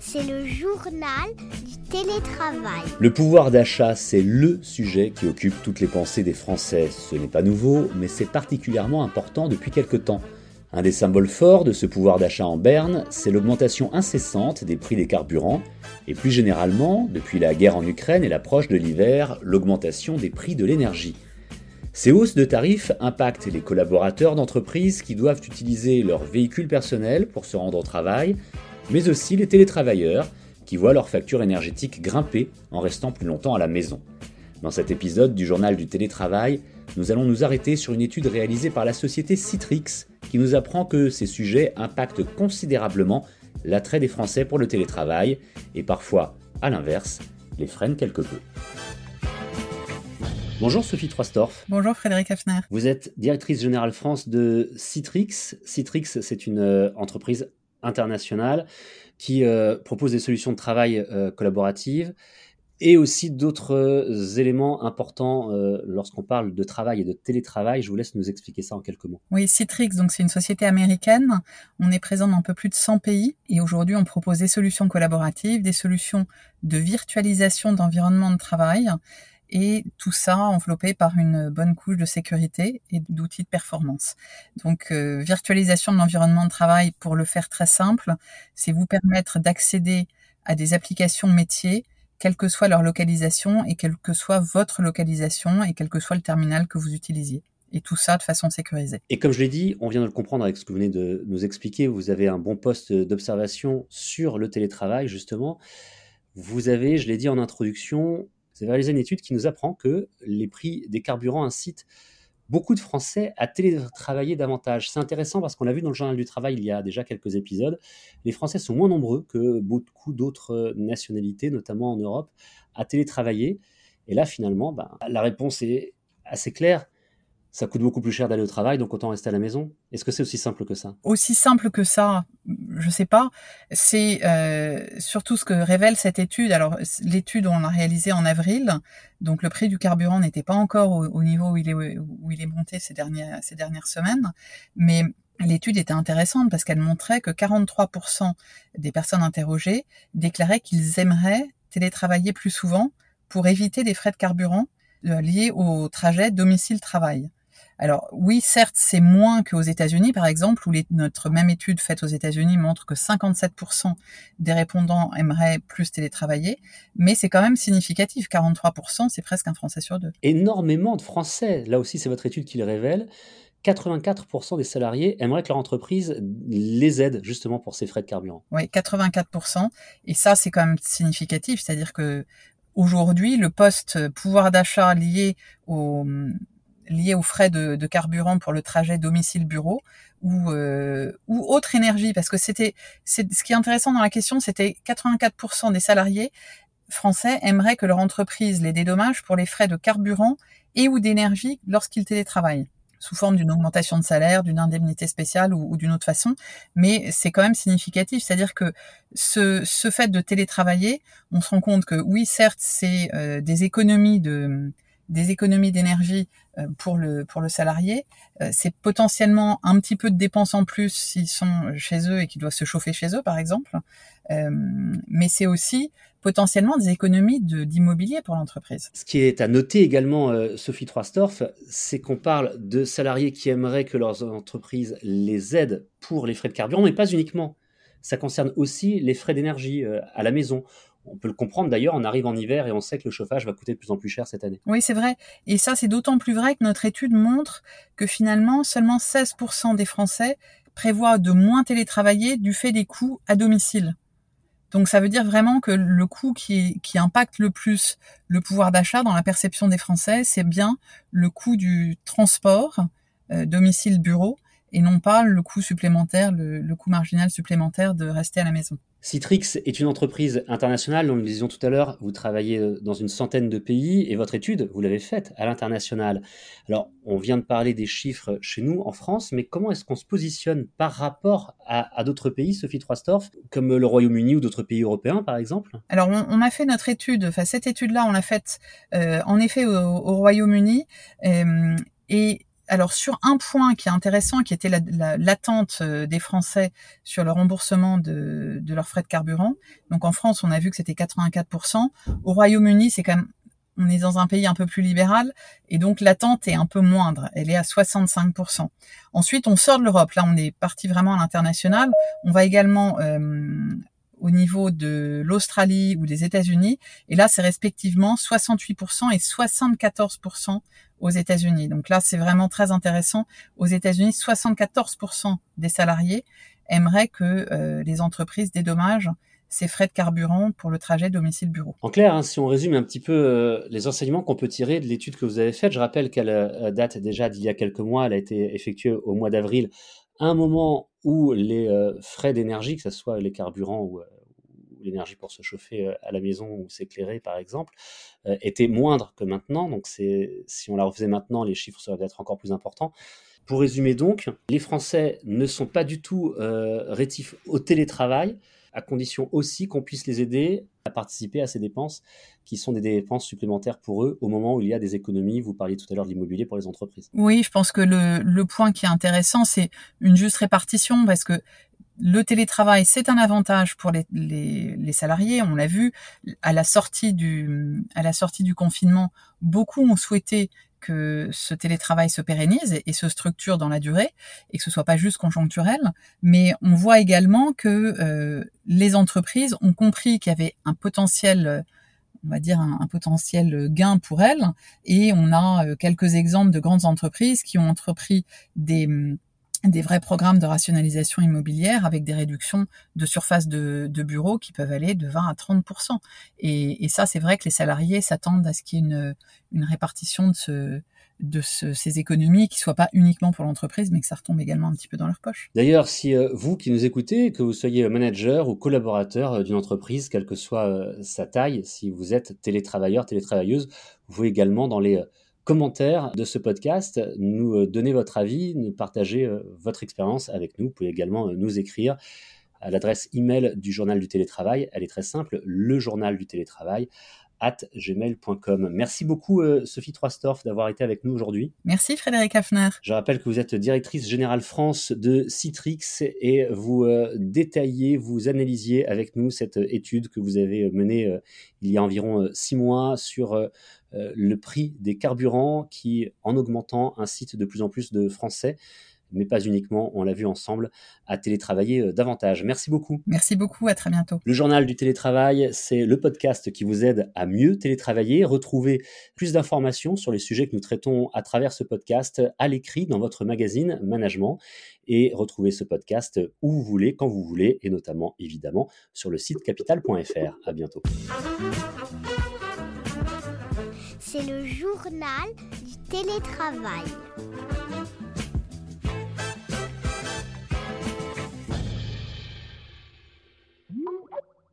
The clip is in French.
C'est le journal du télétravail. Le pouvoir d'achat, c'est LE sujet qui occupe toutes les pensées des Français. Ce n'est pas nouveau, mais c'est particulièrement important depuis quelque temps. Un des symboles forts de ce pouvoir d'achat en berne, c'est l'augmentation incessante des prix des carburants, et plus généralement, depuis la guerre en Ukraine et l'approche de l'hiver, l'augmentation des prix de l'énergie. Ces hausses de tarifs impactent les collaborateurs d'entreprises qui doivent utiliser leur véhicule personnel pour se rendre au travail, mais aussi les télétravailleurs qui voient leur facture énergétique grimper en restant plus longtemps à la maison. Dans cet épisode du journal du télétravail, nous allons nous arrêter sur une étude réalisée par la société Citrix qui nous apprend que ces sujets impactent considérablement l'attrait des Français pour le télétravail et parfois, à l'inverse, les freinent quelque peu. Bonjour Sophie Troistorf. Bonjour Frédéric Hafner. Vous êtes directrice générale France de Citrix. Citrix, c'est une euh, entreprise internationale qui euh, propose des solutions de travail euh, collaboratives et aussi d'autres euh, éléments importants euh, lorsqu'on parle de travail et de télétravail. Je vous laisse nous expliquer ça en quelques mots. Oui, Citrix, donc c'est une société américaine. On est présent dans un peu plus de 100 pays et aujourd'hui on propose des solutions collaboratives, des solutions de virtualisation d'environnement de travail et tout ça enveloppé par une bonne couche de sécurité et d'outils de performance. Donc euh, virtualisation de l'environnement de travail pour le faire très simple, c'est vous permettre d'accéder à des applications métiers quelle que soit leur localisation et quelle que soit votre localisation et quel que soit le terminal que vous utilisiez. Et tout ça de façon sécurisée. Et comme je l'ai dit, on vient de le comprendre avec ce que vous venez de nous expliquer, vous avez un bon poste d'observation sur le télétravail, justement. Vous avez, je l'ai dit en introduction, vous avez réalisé une étude qui nous apprend que les prix des carburants incitent beaucoup de Français à télétravailler davantage. C'est intéressant parce qu'on l'a vu dans le journal du travail il y a déjà quelques épisodes. Les Français sont moins nombreux que beaucoup d'autres nationalités, notamment en Europe, à télétravailler. Et là, finalement, ben, la réponse est assez claire ça coûte beaucoup plus cher d'aller au travail, donc autant rester à la maison. Est-ce que c'est aussi simple que ça? Aussi simple que ça, je sais pas. C'est euh, surtout ce que révèle cette étude. Alors l'étude on l'a réalisée en avril, donc le prix du carburant n'était pas encore au, niveau où il est où il est monté ces dernières ces dernières semaines, mais L'étude était intéressante parce qu'elle montrait que 43% des personnes interrogées déclaraient qu'ils aimeraient télétravailler plus souvent pour éviter des frais de carburant euh, liés au trajet domicile-travail. Alors oui, certes, c'est moins qu'aux États-Unis, par exemple, où notre même étude faite aux États-Unis montre que 57% des répondants aimeraient plus télétravailler, mais c'est quand même significatif. 43%, c'est presque un Français sur deux. Énormément de Français. Là aussi, c'est votre étude qui le révèle. 84% des salariés aimeraient que leur entreprise les aide justement pour ces frais de carburant. Oui, 84%. Et ça, c'est quand même significatif. C'est-à-dire que aujourd'hui, le poste pouvoir d'achat lié au, liées aux frais de, de, carburant pour le trajet domicile-bureau ou, euh, ou autre énergie, parce que c'était, c'est, ce qui est intéressant dans la question, c'était 84% des salariés français aimeraient que leur entreprise les dédommage pour les frais de carburant et ou d'énergie lorsqu'ils télétravaillent sous forme d'une augmentation de salaire, d'une indemnité spéciale ou, ou d'une autre façon, mais c'est quand même significatif. C'est-à-dire que ce, ce fait de télétravailler, on se rend compte que oui, certes, c'est euh, des économies de des économies d'énergie euh, pour le pour le salarié. Euh, c'est potentiellement un petit peu de dépenses en plus s'ils sont chez eux et qu'ils doivent se chauffer chez eux, par exemple. Euh, mais c'est aussi potentiellement des économies d'immobilier pour l'entreprise. Ce qui est à noter également, Sophie Troistorf, c'est qu'on parle de salariés qui aimeraient que leurs entreprises les aident pour les frais de carburant, mais pas uniquement. Ça concerne aussi les frais d'énergie à la maison on peut le comprendre d'ailleurs, on arrive en hiver et on sait que le chauffage va coûter de plus en plus cher cette année. Oui, c'est vrai. Et ça, c'est d'autant plus vrai que notre étude montre que finalement, seulement 16% des Français prévoient de moins télétravailler du fait des coûts à domicile. Donc ça veut dire vraiment que le coût qui, impacte le plus le pouvoir d'achat dans la perception des Français, c'est bien le coût du transport, euh, domicile-bureau, et non pas le coût supplémentaire, le, coût marginal supplémentaire de rester à la maison. Citrix est une entreprise internationale, nous le disions tout à l'heure, vous travaillez euh, dans une centaine de pays et votre étude, vous l'avez faite à l'international. Alors, on vient de parler des chiffres chez nous en France, mais comment est-ce qu'on se positionne par rapport à, d'autres pays, Sophie Troistorf, comme le Royaume-Uni ou d'autres pays européens par exemple? Alors, on, a fait notre étude, enfin cette étude-là, on l'a faite euh, en effet au, Royaume-Uni, euh, et alors sur un point qui est intéressant, qui était l'attente la, des Français sur le remboursement de, de leurs frais de carburant. Donc en France, on a vu que c'était 84%. Au Royaume-Uni, c'est quand même on est dans un pays un peu plus libéral et donc l'attente est un peu moindre. Elle est à 65%. Ensuite, on sort de l'Europe. Là, on est parti vraiment à l'international. On va également euh, au niveau de l'Australie ou des États-Unis. Et là, c'est respectivement 68% et 74% aux États-Unis. Donc là, c'est vraiment très intéressant. Aux États-Unis, 74% des salariés aimeraient que euh, les entreprises dédommagent ces frais de carburant pour le trajet domicile-bureau. En clair, hein, si on résume un petit peu euh, les enseignements qu'on peut tirer de l'étude que vous avez faite, je rappelle qu'elle euh, date déjà d'il y a quelques mois, elle a été effectuée au mois d'avril, un moment où les frais d'énergie, que ce soit les carburants ou l'énergie pour se chauffer à la maison ou s'éclairer par exemple, était moindre que maintenant. Donc si on la refaisait maintenant, les chiffres seraient peut-être encore plus importants. Pour résumer donc, les Français ne sont pas du tout rétifs au télétravail, à condition aussi qu'on puisse les aider à participer à ces dépenses qui sont des dépenses supplémentaires pour eux au moment où il y a des économies. Vous parliez tout à l'heure de l'immobilier pour les entreprises. Oui, je pense que le, point qui est intéressant, c'est une juste répartition parce que le télétravail, c'est un avantage pour les, salariés. On l'a vu à la à la sortie du confinement, beaucoup ont souhaité que ce télétravail se pérennise et, se structure dans la durée et que ce soit pas juste conjoncturel. Mais on voit également que euh, les entreprises ont compris qu'il y avait un potentiel on va dire un, potentiel gain pour elles et on a euh, quelques exemples de grandes entreprises qui ont entrepris des des vrais programmes de rationalisation immobilière avec des réductions de surface de, bureaux qui peuvent aller de 20 à 30 et, et ça, c'est vrai que les salariés s'attendent à ce qu'il y ait une, répartition de, ce, de ce, ces économies qui soient pas uniquement pour l'entreprise, mais que ça retombe également un petit peu dans leur poche. D'ailleurs, si euh, vous qui nous écoutez, que vous soyez manager ou collaborateur euh, d'une entreprise, quelle que soit euh, sa taille, si vous êtes télétravailleur, télétravailleuse, vous également dans les commentaires de ce podcast, nous euh, donner votre avis, nous partager euh, votre expérience avec nous. Vous pouvez également euh, nous écrire à l'adresse email du journal du télétravail. Elle est très simple, le journal du télétravail at gmail.com. Merci beaucoup Sophie Troistorff d'avoir été avec nous aujourd'hui. Merci Frédéric Hafner. Je rappelle que vous êtes directrice générale France de Citrix et vous détaillez, vous analysiez avec nous cette étude que vous avez menée il y a environ six mois sur euh, le prix des carburants qui, en augmentant, incite de plus en plus de Français mais pas uniquement, on l'a vu ensemble, à télétravailler euh, davantage. Merci beaucoup. Merci beaucoup, à très bientôt. Le journal du télétravail, c'est le podcast qui vous aide à mieux télétravailler. Retrouvez plus d'informations sur les sujets que nous traitons à travers ce podcast à l'écrit dans votre magazine Management et retrouvez ce podcast où vous voulez, quand vous voulez et notamment évidemment sur le site capital.fr. À bientôt. C'est le journal du télétravail.